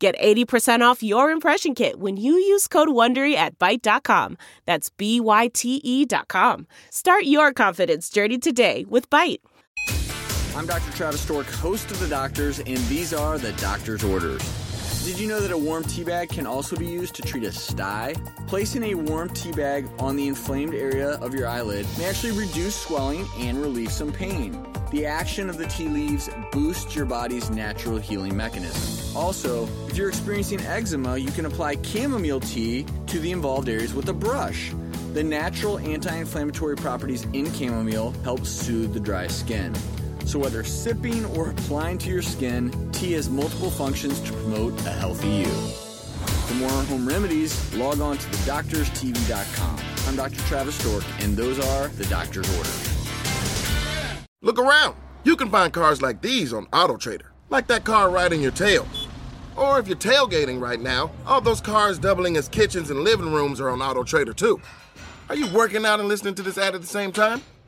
Get 80% off your impression kit when you use code WONDERY at Byte.com. That's B-Y-T-E dot com. Start your confidence journey today with Byte. I'm Dr. Travis Stork, host of The Doctors, and these are The Doctor's Orders. Did you know that a warm tea bag can also be used to treat a sty? Placing a warm tea bag on the inflamed area of your eyelid may actually reduce swelling and relieve some pain. The action of the tea leaves boosts your body's natural healing mechanism. Also, if you're experiencing eczema, you can apply chamomile tea to the involved areas with a brush. The natural anti inflammatory properties in chamomile help soothe the dry skin. So, whether sipping or applying to your skin, tea has multiple functions to promote a healthy you. For more home remedies, log on to thedoctorstv.com. I'm Dr. Travis Stork, and those are the doctor's orders. Look around. You can find cars like these on AutoTrader, like that car right in your tail. Or if you're tailgating right now, all those cars doubling as kitchens and living rooms are on AutoTrader too. Are you working out and listening to this ad at the same time?